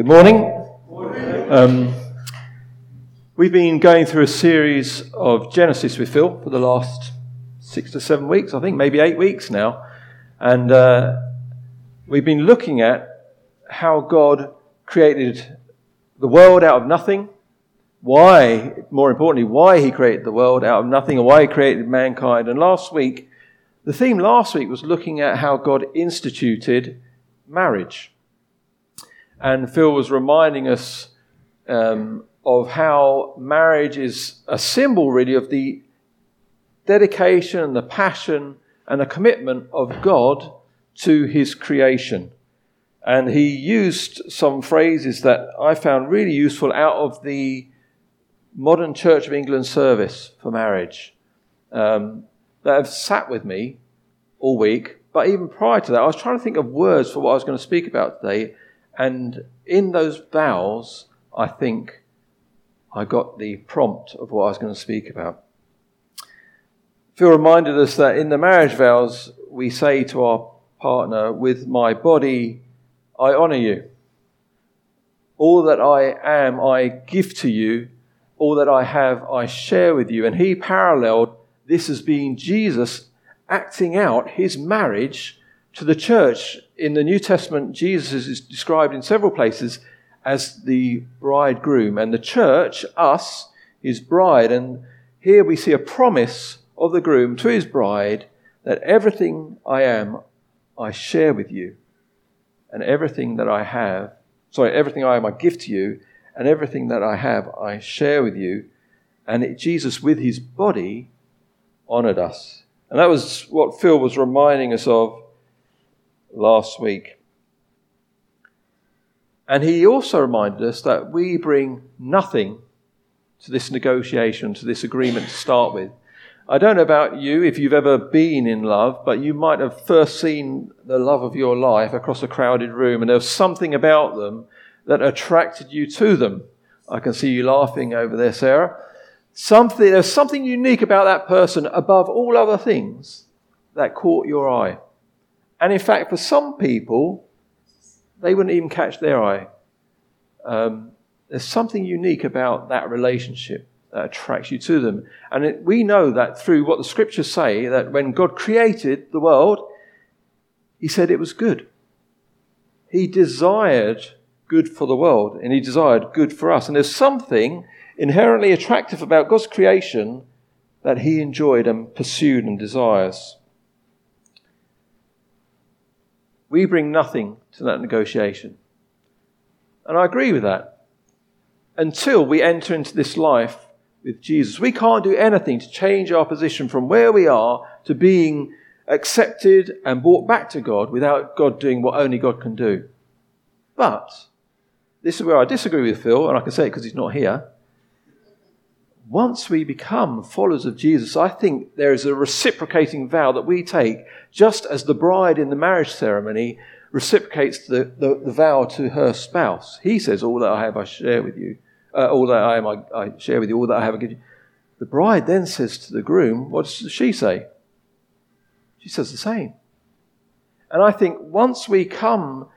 Good morning. Um, we've been going through a series of Genesis with Phil for the last six to seven weeks, I think, maybe eight weeks now. And uh, we've been looking at how God created the world out of nothing, why, more importantly, why He created the world out of nothing, and why He created mankind. And last week, the theme last week was looking at how God instituted marriage. And Phil was reminding us um, of how marriage is a symbol, really, of the dedication and the passion and the commitment of God to his creation. And he used some phrases that I found really useful out of the modern Church of England service for marriage um, that have sat with me all week. But even prior to that, I was trying to think of words for what I was going to speak about today. And in those vows, I think I got the prompt of what I was going to speak about. Phil reminded us that in the marriage vows, we say to our partner, With my body, I honour you. All that I am, I give to you. All that I have, I share with you. And he paralleled this as being Jesus acting out his marriage to the church. In the New Testament, Jesus is described in several places as the bridegroom, and the church, us, his bride. And here we see a promise of the groom to his bride that everything I am, I share with you, and everything that I have, sorry, everything I am, I give to you, and everything that I have, I share with you. And it, Jesus, with his body, honored us. And that was what Phil was reminding us of last week. And he also reminded us that we bring nothing to this negotiation, to this agreement to start with. I don't know about you, if you've ever been in love, but you might have first seen the love of your life across a crowded room, and there was something about them that attracted you to them. I can see you laughing over there, Sarah. Something, there's something unique about that person above all other things that caught your eye. And in fact, for some people, they wouldn't even catch their eye. Um, there's something unique about that relationship that attracts you to them. And it, we know that through what the scriptures say, that when God created the world, He said it was good. He desired good for the world, and He desired good for us. And there's something inherently attractive about God's creation that He enjoyed and pursued and desires. We bring nothing to that negotiation. And I agree with that. Until we enter into this life with Jesus, we can't do anything to change our position from where we are to being accepted and brought back to God without God doing what only God can do. But this is where I disagree with Phil, and I can say it because he's not here once we become followers of Jesus, I think there is a reciprocating vow that we take, just as the bride in the marriage ceremony reciprocates the, the, the vow to her spouse. He says, All that I have, I share with you. Uh, all that I am, I, I, share with you. All that I have, I give you. The bride then says to the groom, What does she say? She says the same. And I think once we come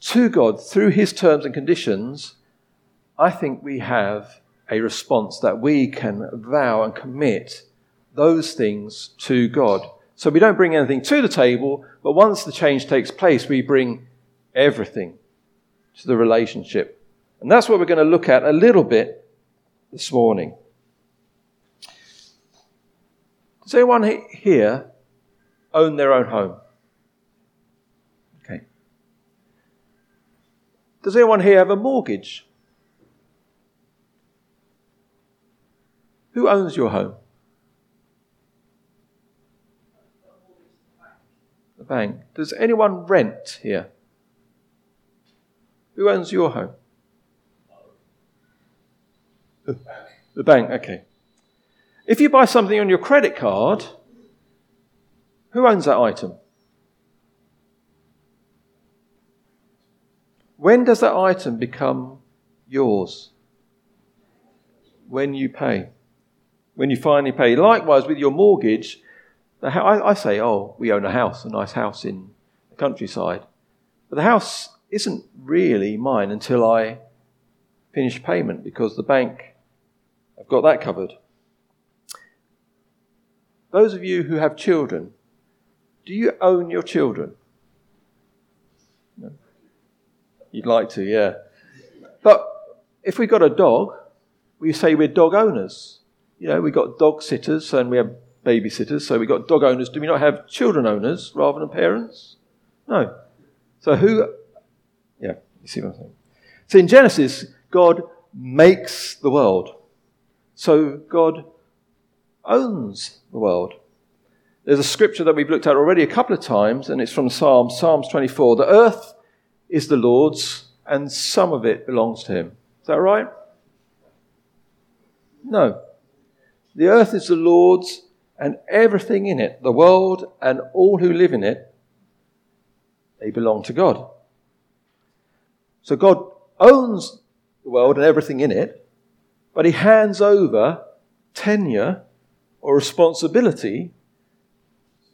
to God through his terms and conditions, I think we have a response that we can vow and commit those things to God. So we don't bring anything to the table, but once the change takes place, we bring everything to the relationship. And that's what we're going to look at a little bit this morning. Does anyone here own their own home? Okay. Does anyone here have a mortgage? Who owns your home? The bank. Does anyone rent here? Who owns your home? The bank, okay. If you buy something on your credit card, who owns that item? When does that item become yours? When you pay when you finally pay. Likewise, with your mortgage, I say, oh, we own a house, a nice house in the countryside. But the house isn't really mine until I finish payment because the bank I've got that covered. Those of you who have children, do you own your children? No. You'd like to, yeah. But if we got a dog, we say we're dog owners. You know, we've got dog sitters and we have babysitters, so we've got dog owners. Do we not have children owners rather than parents? No. So who, yeah, you see what I'm saying? So in Genesis, God makes the world. So God owns the world. There's a scripture that we've looked at already a couple of times, and it's from Psalms, Psalms 24. The earth is the Lord's, and some of it belongs to him. Is that right? No. The earth is the Lord's and everything in it, the world and all who live in it, they belong to God. So God owns the world and everything in it, but he hands over tenure or responsibility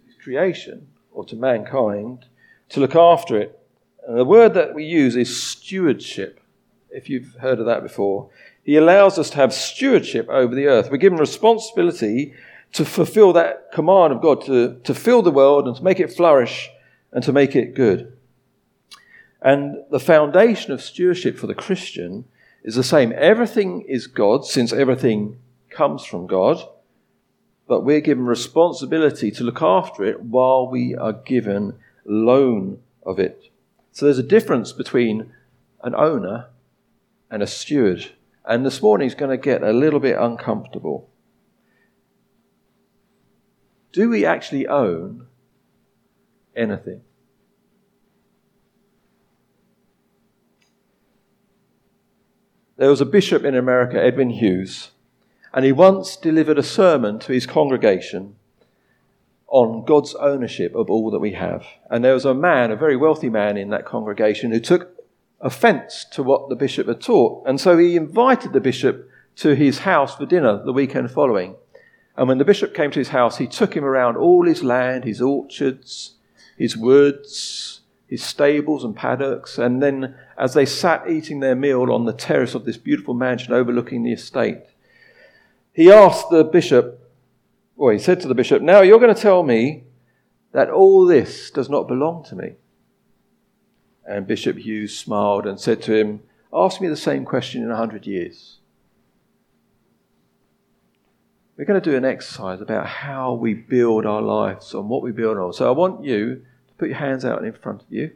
to creation or to mankind to look after it. And the word that we use is stewardship, if you've heard of that before. He allows us to have stewardship over the earth. We're given responsibility to fulfill that command of God to, to fill the world and to make it flourish and to make it good. And the foundation of stewardship for the Christian is the same. Everything is God, since everything comes from God, but we're given responsibility to look after it while we are given loan of it. So there's a difference between an owner and a steward. And this morning is going to get a little bit uncomfortable do we actually own anything? There was a bishop in America, Edwin Hughes, and he once delivered a sermon to his congregation on God's ownership of all that we have. And there was a man, a very wealthy man in that congregation, who took offense to what the bishop had taught. And so he invited the bishop to his house for dinner the weekend following. And when the bishop came to his house, he took him around all his land, his orchards, his woods, his stables and paddocks. And then, as they sat eating their meal on the terrace of this beautiful mansion overlooking the estate, he asked the bishop, or he said to the bishop, Now you're going to tell me that all this does not belong to me. And Bishop Hughes smiled and said to him, Ask me the same question in a hundred years. we're going to do an exercise about how we build our lives and what we build on. So I want you to put your hands out in front of you.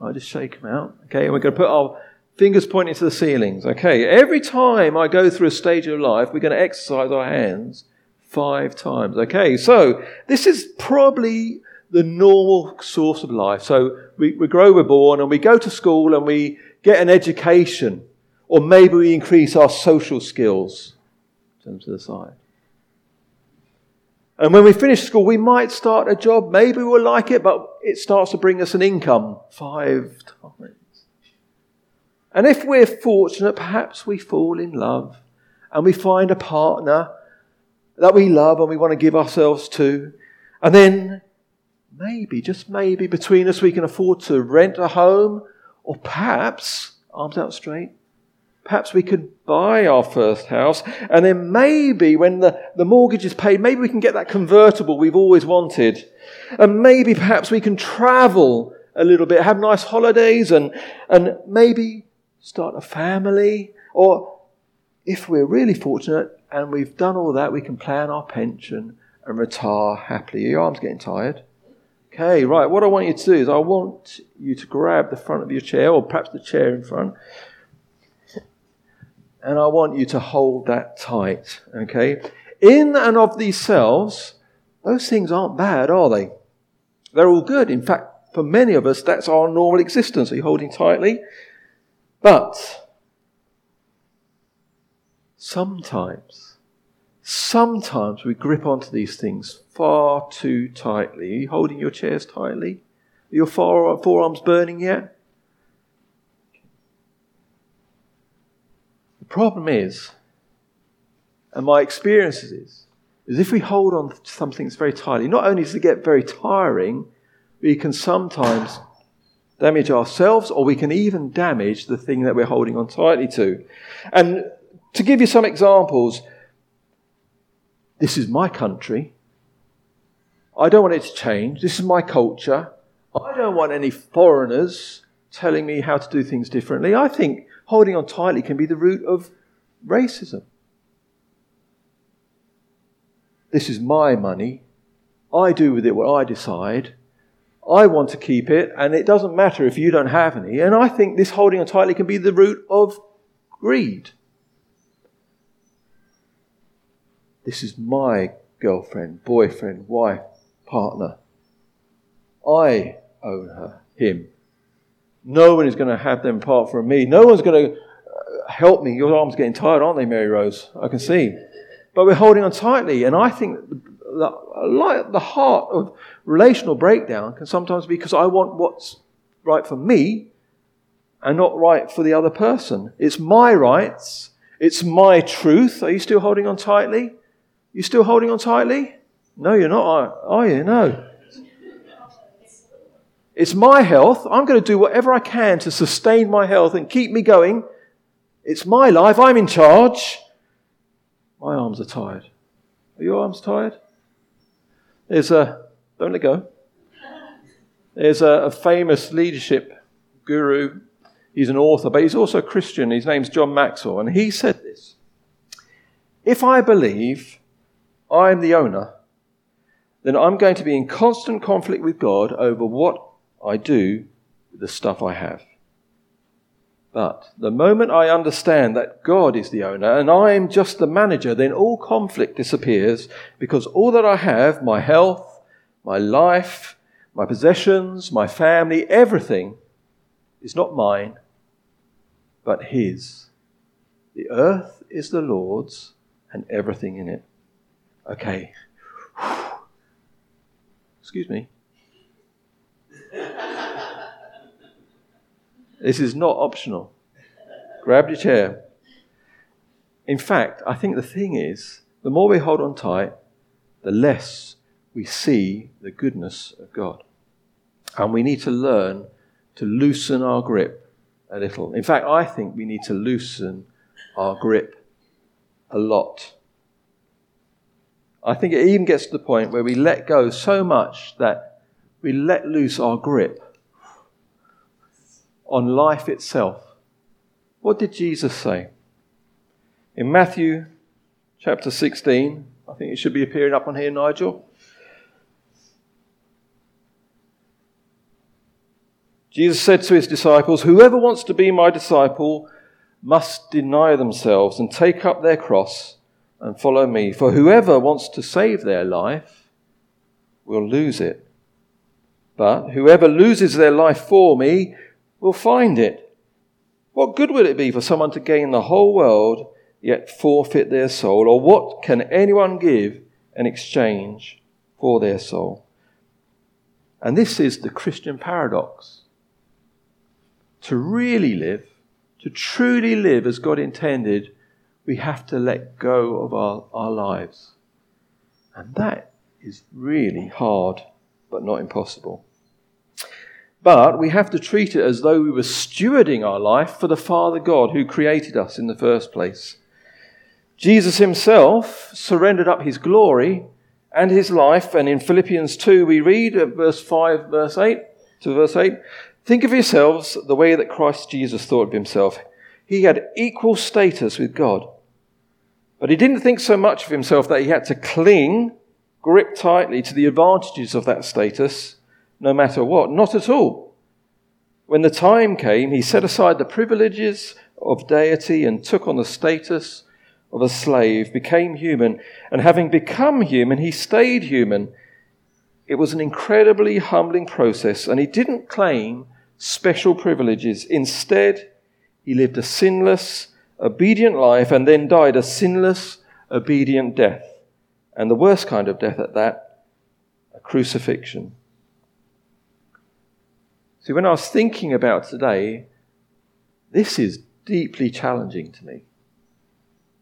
I just shake them out. Okay, and we're going to put our fingers pointing to the ceilings. Okay, every time I go through a stage of life, we're going to exercise our hands five times. Okay, so this is probably the normal source of life. So we, we grow, we're born, and we go to school and we get an education, or maybe we increase our social skills. Turn to the side. And when we finish school, we might start a job. Maybe we'll like it, but it starts to bring us an income five times. And if we're fortunate, perhaps we fall in love and we find a partner that we love and we want to give ourselves to. And then maybe, just maybe, between us, we can afford to rent a home or perhaps, arms out straight, Perhaps we could buy our first house, and then maybe when the, the mortgage is paid, maybe we can get that convertible we've always wanted. And maybe perhaps we can travel a little bit, have nice holidays, and, and maybe start a family. Or if we're really fortunate and we've done all that, we can plan our pension and retire happily. Your arm's getting tired. Okay, right. What I want you to do is I want you to grab the front of your chair, or perhaps the chair in front, and I want you to hold that tight, okay? In and of themselves, those things aren't bad, are they? They're all good. In fact, for many of us, that's our normal existence. Are you holding tightly? But sometimes, sometimes we grip onto these things far too tightly. Are you holding your chairs tightly? Are your forearms burning yet? The problem is, and my experience is, is if we hold on to some things very tightly, not only does it get very tiring, you can sometimes damage ourselves, or we can even damage the thing that we're holding on tightly to. And to give you some examples, this is my country. I don't want it to change. This is my culture. I don't want any foreigners telling me how to do things differently. I think holding on tightly can be the root of racism. This is my money. I do with it what I decide. I want to keep it, and it doesn't matter if you don't have any. And I think this holding on tightly can be the root of greed. This is my girlfriend, boyfriend, wife, partner. I own her, him. No one is going to have them apart from me. No one's going to uh, help me. Your arms getting tired, aren't they, Mary Rose? I can see. But we're holding on tightly, and I think the, the heart of relational breakdown can sometimes be because I want what's right for me and not right for the other person. It's my rights. It's my truth. Are you still holding on tightly? You still holding on tightly? No, you're not, are you? No. It's my health. I'm going to do whatever I can to sustain my health and keep me going. It's my life. I'm in charge. My arms are tired. Are your arms tired? There's a, don't let go. There's a, a famous leadership guru. He's an author, but he's also a Christian. His name's John Maxwell. And he said this If I believe I'm the owner, then I'm going to be in constant conflict with God over what I do with the stuff I have. But the moment I understand that God is the owner and I am just the manager, then all conflict disappears because all that I have, my health, my life, my possessions, my family, everything, is not mine, but His. The earth is the Lord's and everything in it. Okay. Excuse me. This is not optional. Grab your chair. In fact, I think the thing is, the more we hold on tight, the less we see the goodness of God. And we need to learn to loosen our grip a little. In fact, I think we need to loosen our grip a lot. I think it even gets to the point where we let go so much that we let loose our grip on life itself. What did Jesus say? In Matthew chapter 16, I think it should be appearing up on here, Nigel. Jesus said to his disciples, Whoever wants to be my disciple must deny themselves and take up their cross and follow me. For whoever wants to save their life will lose it. But whoever loses their life for me will find it. What good would it be for someone to gain the whole world yet forfeit their soul? Or what can anyone give in exchange for their soul? And this is the Christian paradox. To really live, to truly live as God intended, we have to let go of our, our lives. And that is really hard, but not impossible. But we have to treat it as though we were stewarding our life for the Father God who created us in the first place. Jesus himself surrendered up his glory and his life, and in Philippians 2 we read at verse 5, verse 8 to verse 8 Think of yourselves the way that Christ Jesus thought of himself. He had equal status with God. But he didn't think so much of himself that he had to cling, grip tightly to the advantages of that status no matter what. Not at all. When the time came, he set aside the privileges of deity and took on the status of a slave, became human, and having become human, he stayed human. It was an incredibly humbling process, and he didn't claim special privileges. Instead, he lived a sinless, obedient life and then died a sinless, obedient death. And the worst kind of death at that, a crucifixion. See, when I was thinking about today, this is deeply challenging to me.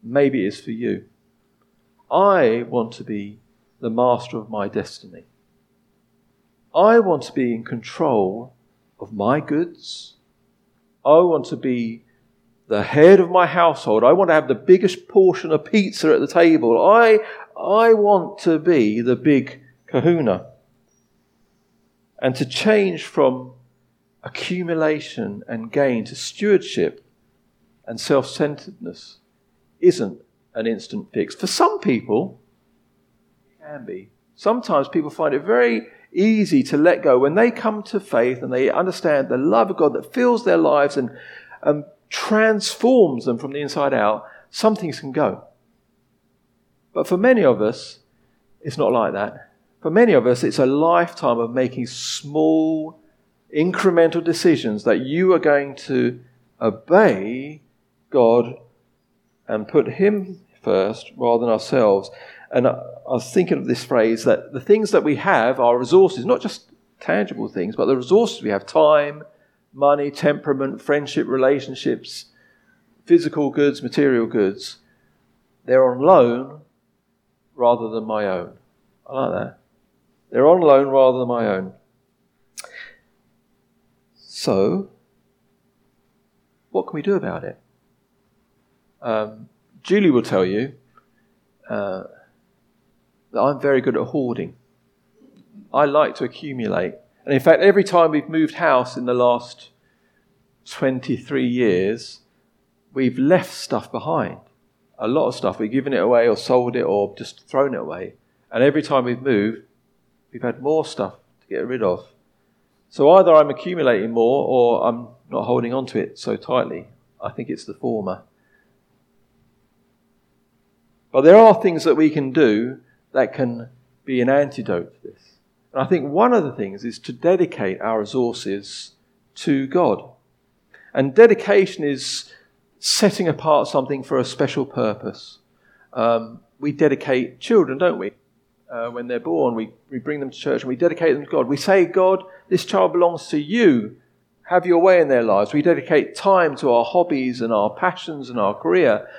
Maybe it is for you. I want to be the master of my destiny. I want to be in control of my goods. I want to be the head of my household. I want to have the biggest portion of pizza at the table. I, I want to be the big kahuna. And to change from accumulation and gain to stewardship and self centeredness isn't an instant fix. For some people, it can be. Sometimes people find it very easy to let go when they come to faith and they understand the love of God that fills their lives and, and transforms them from the inside out. Some things can go. But for many of us, it's not like that. For many of us, it's a lifetime of making small, incremental decisions that you are going to obey God and put Him first rather than ourselves. And I was thinking of this phrase that the things that we have are resources, not just tangible things, but the resources we have time, money, temperament, friendship, relationships, physical goods, material goods. They're on loan rather than my own. I like that. They're on loan rather than my own. So, what can we do about it? Um, Julie will tell you uh, that I'm very good at hoarding. I like to accumulate. And in fact, every time we've moved house in the last 23 years, we've left stuff behind. A lot of stuff. We've given it away or sold it or just thrown it away. And every time we've moved, we've had more stuff to get rid of. So either I'm accumulating more or I'm not holding on to it so tightly. I think it's the former. But there are things that we can do that can be an antidote to this. And I think one of the things is to dedicate our resources to God. And dedication is setting apart something for a special purpose. Um, we dedicate children, don't we? Uh, when they're born, we, we bring them to church and we dedicate them to God. We say, God, this child belongs to you. Have your way in their lives. We dedicate time to our hobbies and our passions and our career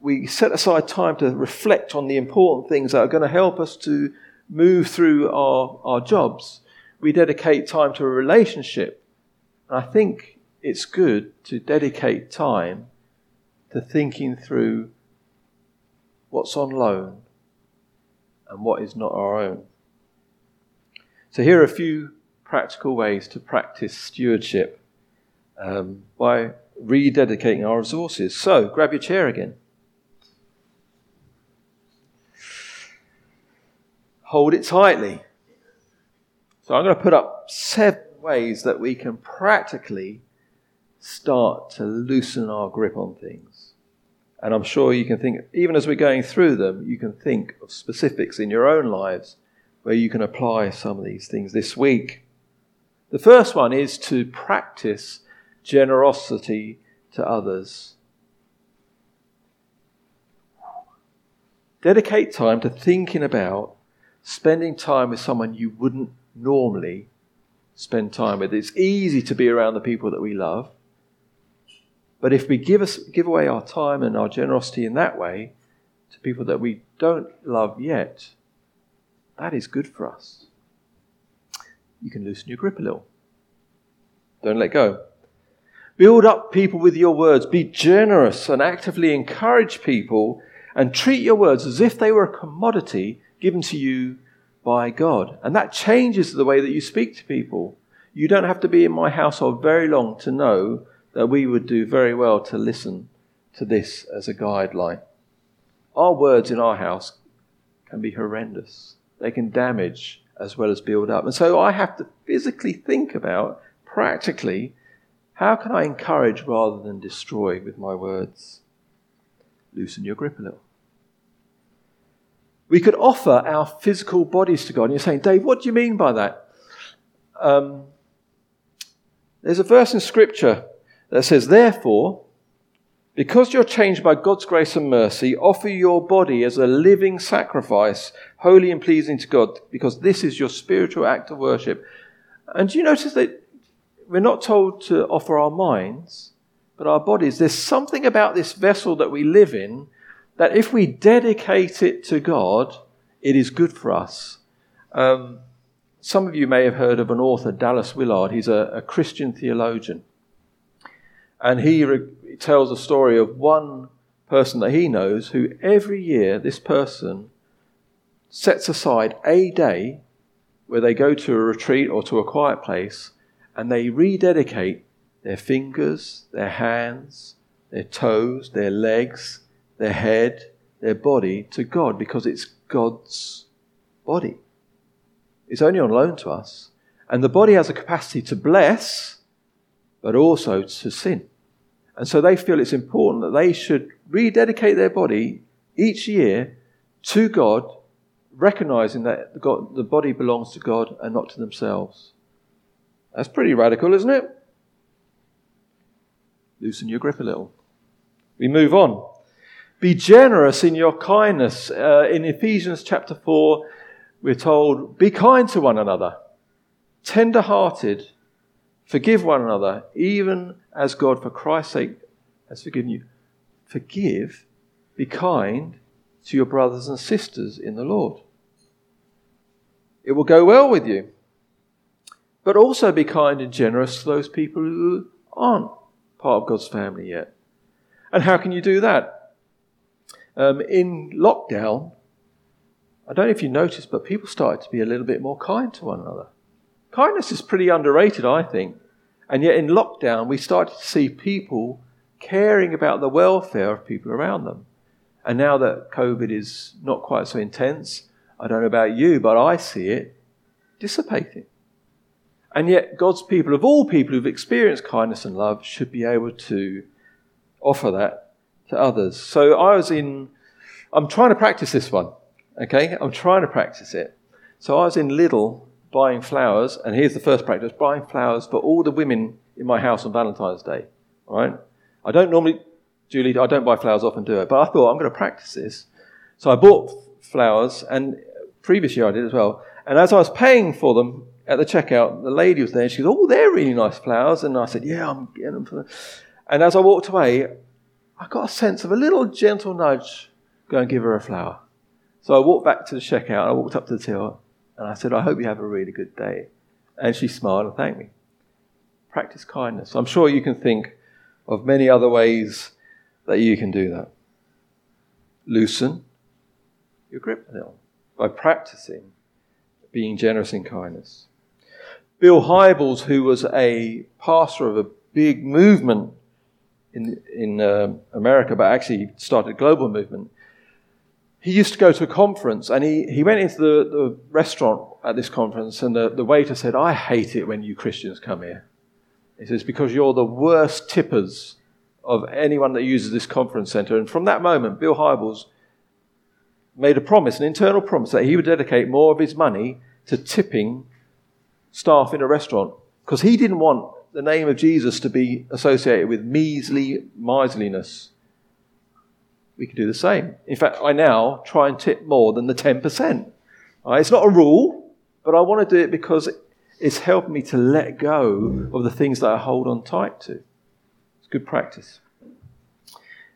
we set aside time to reflect on the important things that are going to help us to move through our, our jobs. We dedicate time to a relationship. And I think it's good to dedicate time to thinking through what's on loan and what is not our own. So, here are a few practical ways to practice stewardship um, by rededicating our resources. So, grab your chair again. Hold it tightly. So I'm going to put up seven ways that we can practically start to loosen our grip on things. And I'm sure you can think, even as we're going through them, you can think of specifics in your own lives where you can apply some of these things this week. The first one is to practice generosity to others. Dedicate time to thinking about spending time with someone you wouldn't normally spend time with. It's easy to be around the people that we love. But if we give, us, give away our time and our generosity in that way to people that we don't love yet, that is good for us. You can loosen your grip a little. Don't let go. Build up people with your words. Be generous and actively encourage people and treat your words as if they were a commodity given to you by God. And that changes the way that you speak to people. You don't have to be in my household very long to know that we would do very well to listen to this as a guideline. Our words in our house can be horrendous, they can damage as well as build up. And so I have to physically think about, practically, how can I encourage rather than destroy with my words? Loosen your grip a little. We could offer our physical bodies to God. And you're saying, Dave, what do you mean by that? Um, there's a verse in Scripture that says, Therefore, because you're changed by God's grace and mercy, offer your body as a living sacrifice, holy and pleasing to God, because this is your spiritual act of worship. And do you notice that we're not told to offer our minds, but our bodies? There's something about this vessel that we live in that if we dedicate it to God, it is good for us. Um, some of you may have heard of an author, Dallas Willard. He's a, a Christian theologian. And he re- tells a story of one person that he knows who every year this person sets aside a day where they go to a retreat or to a quiet place and they rededicate their fingers, their hands, their toes, their legs, their head, their body to God because it's God's body. It's only on loan to us. And the body has a capacity to bless, but also to sin. And so they feel it's important that they should rededicate their body each year to God, recognizing that the body belongs to God and not to themselves. That's pretty radical, isn't it? Loosen your grip a little. We move on. Be generous in your kindness. Uh, in Ephesians chapter 4, we're told, Be kind to one another, tender hearted, forgive one another, even as God, for Christ's sake, has forgiven you. Forgive, be kind to your brothers and sisters in the Lord. It will go well with you. But also be kind and generous to those people who aren't part of God's family yet. And how can you do that? Um, in lockdown, I don't know if you noticed, but people started to be a little bit more kind to one another. Kindness is pretty underrated, I think. And yet in lockdown, we started to see people caring about the welfare of people around them. And now that COVID is not quite so intense, I don't know about you, but I see it dissipating. And yet, God's people, of all people who've experienced kindness and love, should be able to offer that to others. So I was in, I'm trying to practice this one, okay? I'm trying to practice it. So I was in Lidl buying flowers, and here's the first practice buying flowers for all the women in my house on Valentine's Day, all right? I don't normally, Julie, I don't buy flowers often, do it, but I thought I'm going to practice this. So I bought flowers, and previous year I did as well. And as I was paying for them, at the checkout, the lady was there. She goes, "Oh, they're really nice flowers." And I said, "Yeah, I'm getting them." For them. And as I walked away, I got a sense of a little gentle nudge. Go and give her a flower. So I walked back to the checkout. I walked up to the till, and I said, "I hope you have a really good day." And she smiled and thanked me. Practice kindness. I'm sure you can think of many other ways that you can do that. Loosen your grip a little by practicing being generous in kindness. Bill Hybels, who was a pastor of a big movement in, in uh, America, but actually started a global movement, he used to go to a conference and he, he went into the, the restaurant at this conference and the, the waiter said, I hate it when you Christians come here. He says, because you're the worst tippers of anyone that uses this conference center. And from that moment, Bill Hybels made a promise, an internal promise, that he would dedicate more of his money to tipping staff in a restaurant because he didn't want the name of Jesus to be associated with measly miserliness. We can do the same. In fact, I now try and tip more than the 10%. Right? Uh, it's not a rule, but I want to do it because it's helped me to let go of the things that I hold on tight to. It's good practice.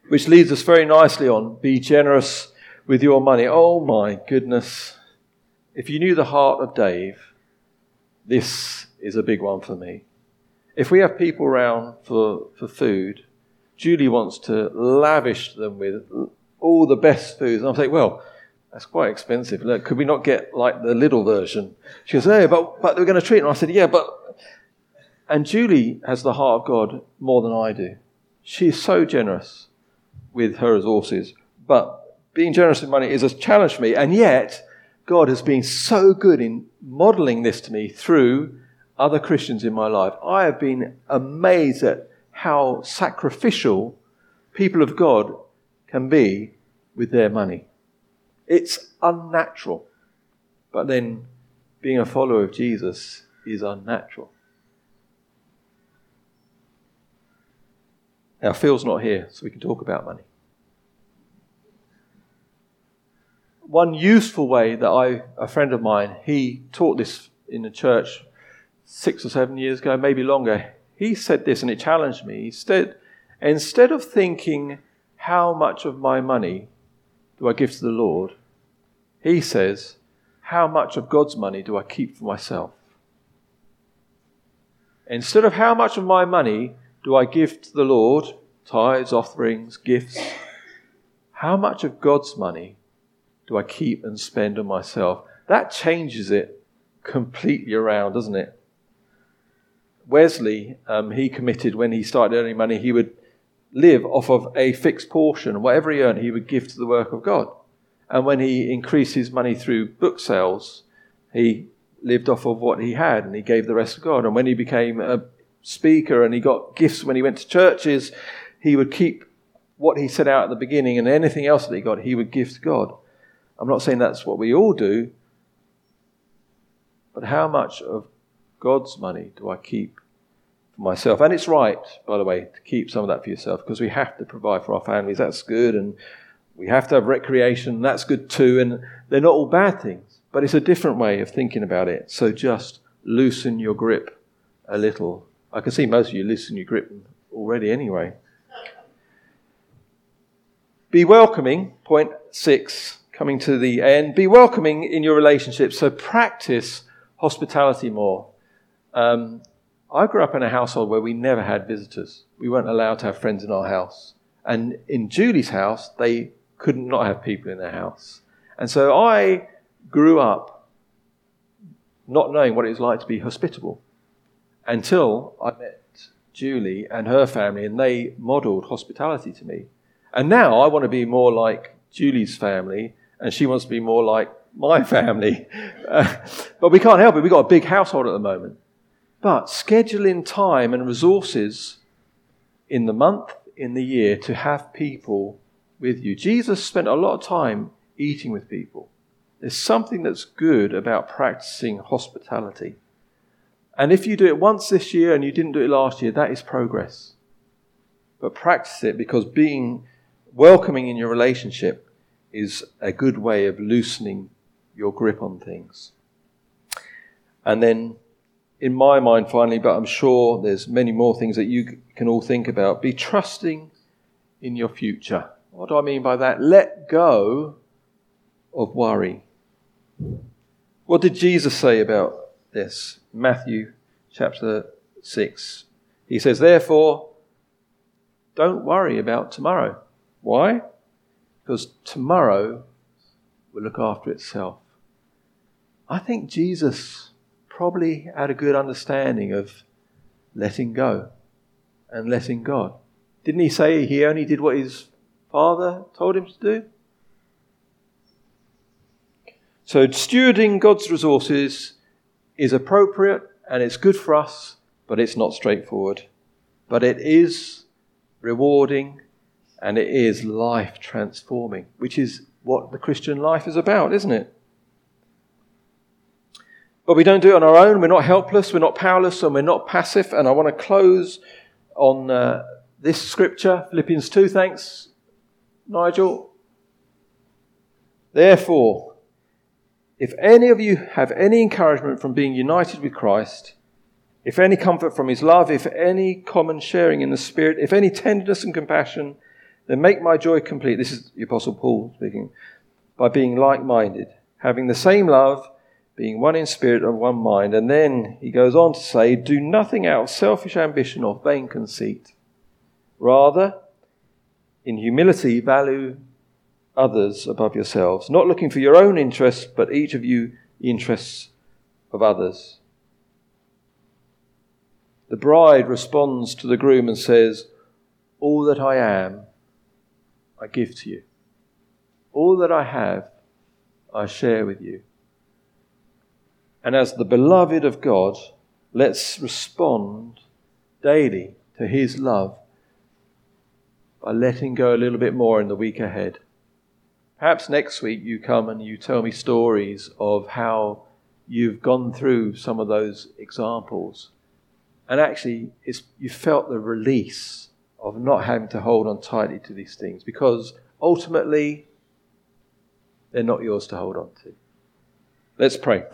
Which leads us very nicely on be generous with your money. Oh my goodness. If you knew the heart of Dave, this is a big one for me. If we have people around for, for food, Julie wants to lavish them with all the best foods. And I'm saying, well, that's quite expensive. Look, could we not get like the little version? She goes, hey, but, but we're going to treat them. I said, yeah, but. And Julie has the heart of God more than I do. She is so generous with her resources. But being generous with money is a challenge for me. And yet, God has been so good in modeling this to me through other Christians in my life. I have been amazed at how sacrificial people of God can be with their money. It's unnatural. But then being a follower of Jesus is unnatural. Now, Phil's not here, so we can talk about money. one useful way that I, a friend of mine, he taught this in the church six or seven years ago, maybe longer. He said this and it challenged me. He said, instead of thinking, how much of my money do I give to the Lord? He says, how much of God's money do I keep for myself? Instead of how much of my money do I give to the Lord, tithes, offerings, gifts, how much of God's money do I keep and spend on myself? That changes it completely around, doesn't it? Wesley, um, he committed when he started earning money, he would live off of a fixed portion. Whatever he earned, he would give to the work of God. And when he increased his money through book sales, he lived off of what he had and he gave the rest to God. And when he became a speaker and he got gifts when he went to churches, he would keep what he set out at the beginning and anything else that he got, he would give to God. I'm not saying that's what we all do, but how much of God's money do I keep for myself? And it's right, by the way, to keep some of that for yourself because we have to provide for our families. That's good. And we have to have recreation. That's good too. And they're not all bad things, but it's a different way of thinking about it. So just loosen your grip a little. I can see most of you loosen your grip already anyway. Be welcoming, point six, coming to the end. Be welcoming in your relationships. So practice hospitality more. Um, I grew up in a household where we never had visitors. We weren't allowed to have friends in our house. And in Julie's house, they could not have people in their house. And so I grew up not knowing what it was like to be hospitable until I met Julie and her family, and they modeled hospitality to me. And now I want to be more like Julie's family, and she wants to be more like my family. But we can't help it. We've got a big household at the moment. But scheduling time and resources in the month, in the year, to have people with you. Jesus spent a lot of time eating with people. There's something that's good about practicing hospitality. And if you do it once this year and you didn't do it last year, that is progress. But practice it because being welcoming in your relationship is a good way of loosening your grip on things. And then, in my mind, finally, but I'm sure there's many more things that you can all think about, be trusting in your future. What do I mean by that? Let go of worry. What did Jesus say about this? Matthew chapter 6. He says, Therefore, don't worry about tomorrow. Why? Because tomorrow will look after itself. I think Jesus probably had a good understanding of letting go and letting God. Didn't he say he only did what his Father told him to do. So, stewarding God's resources is appropriate and it's good for us, but it's not straightforward. But it is rewarding and it is life transforming, which is what the Christian life is about, isn't it? But we don't do it on our own. We're not helpless, we're not powerless, and we're not passive. And I want to close on uh, this scripture, Philippians 2. Thanks, Nigel? Therefore, if any of you have any encouragement from being united with Christ, if any comfort from his love, if any common sharing in the Spirit, if any tenderness and compassion, then make my joy complete. This is the Apostle Paul speaking. By being like minded, having the same love, being one in spirit and one mind. And then he goes on to say, Do nothing out of selfish ambition or vain conceit. Rather, in humility, value others above yourselves, not looking for your own interests, but each of you the interests of others. The bride responds to the groom and says, All that I am, I give to you. All that I have, I share with you. And as the beloved of God, let's respond daily to his love by letting go a little bit more in the week ahead. Perhaps next week you come and you tell me stories of how you've gone through some of those examples. And actually, you felt the release of not having to hold on tightly to these things because ultimately, they're not yours to hold on to. Let's pray.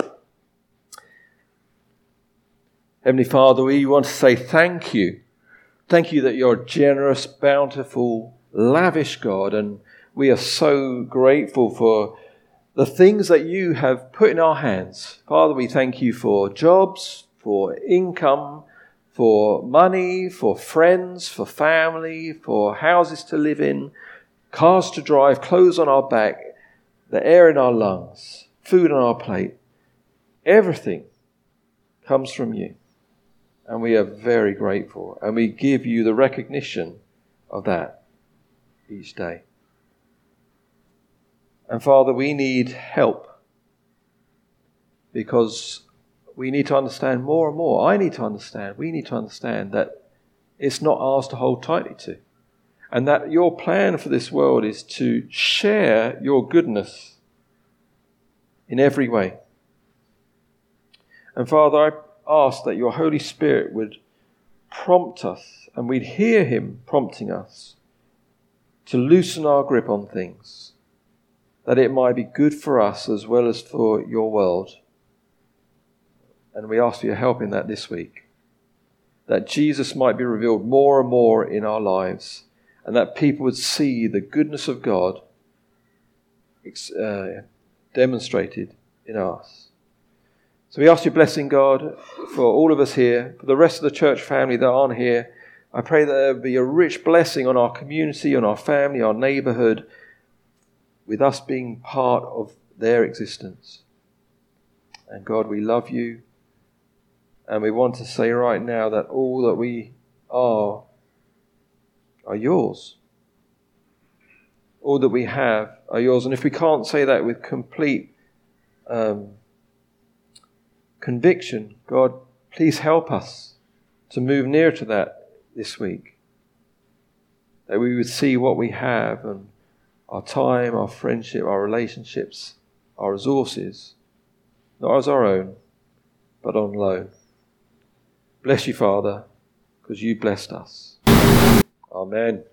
Heavenly Father, we want to say thank you Thank you that you're generous, bountiful, lavish God, and we are so grateful for the things that you have put in our hands. Father, we thank you for jobs, for income, for money, for friends, for family, for houses to live in, cars to drive, clothes on our back, the air in our lungs, food on our plate. Everything comes from you. And we are very grateful. And we give you the recognition of that each day. And Father, we need help because we need to understand more and more. I need to understand, we need to understand that it's not ours to hold tightly to. And that your plan for this world is to share your goodness in every way. And Father, I ask that your Holy Spirit would prompt us and we'd hear him prompting us to loosen our grip on things that it might be good for us as well as for your world. And we ask for your help in that this week. That Jesus might be revealed more and more in our lives, and that people would see the goodness of God uh, demonstrated in us. So we ask your blessing, God, for all of us here, for the rest of the church family that aren't here. I pray that there be a rich blessing on our community, on our family, our neighborhood, with us being part of their existence. And God, we love you. And we want to say right now that all that we are are yours. All that we have are yours. And if we can't say that with complete um, conviction, God, please help us to move near to that this week. That we would see what we have and our time, our friendship, our relationships, our resources, not as our own, but on loan. Bless you, Father, because you blessed us. Amen.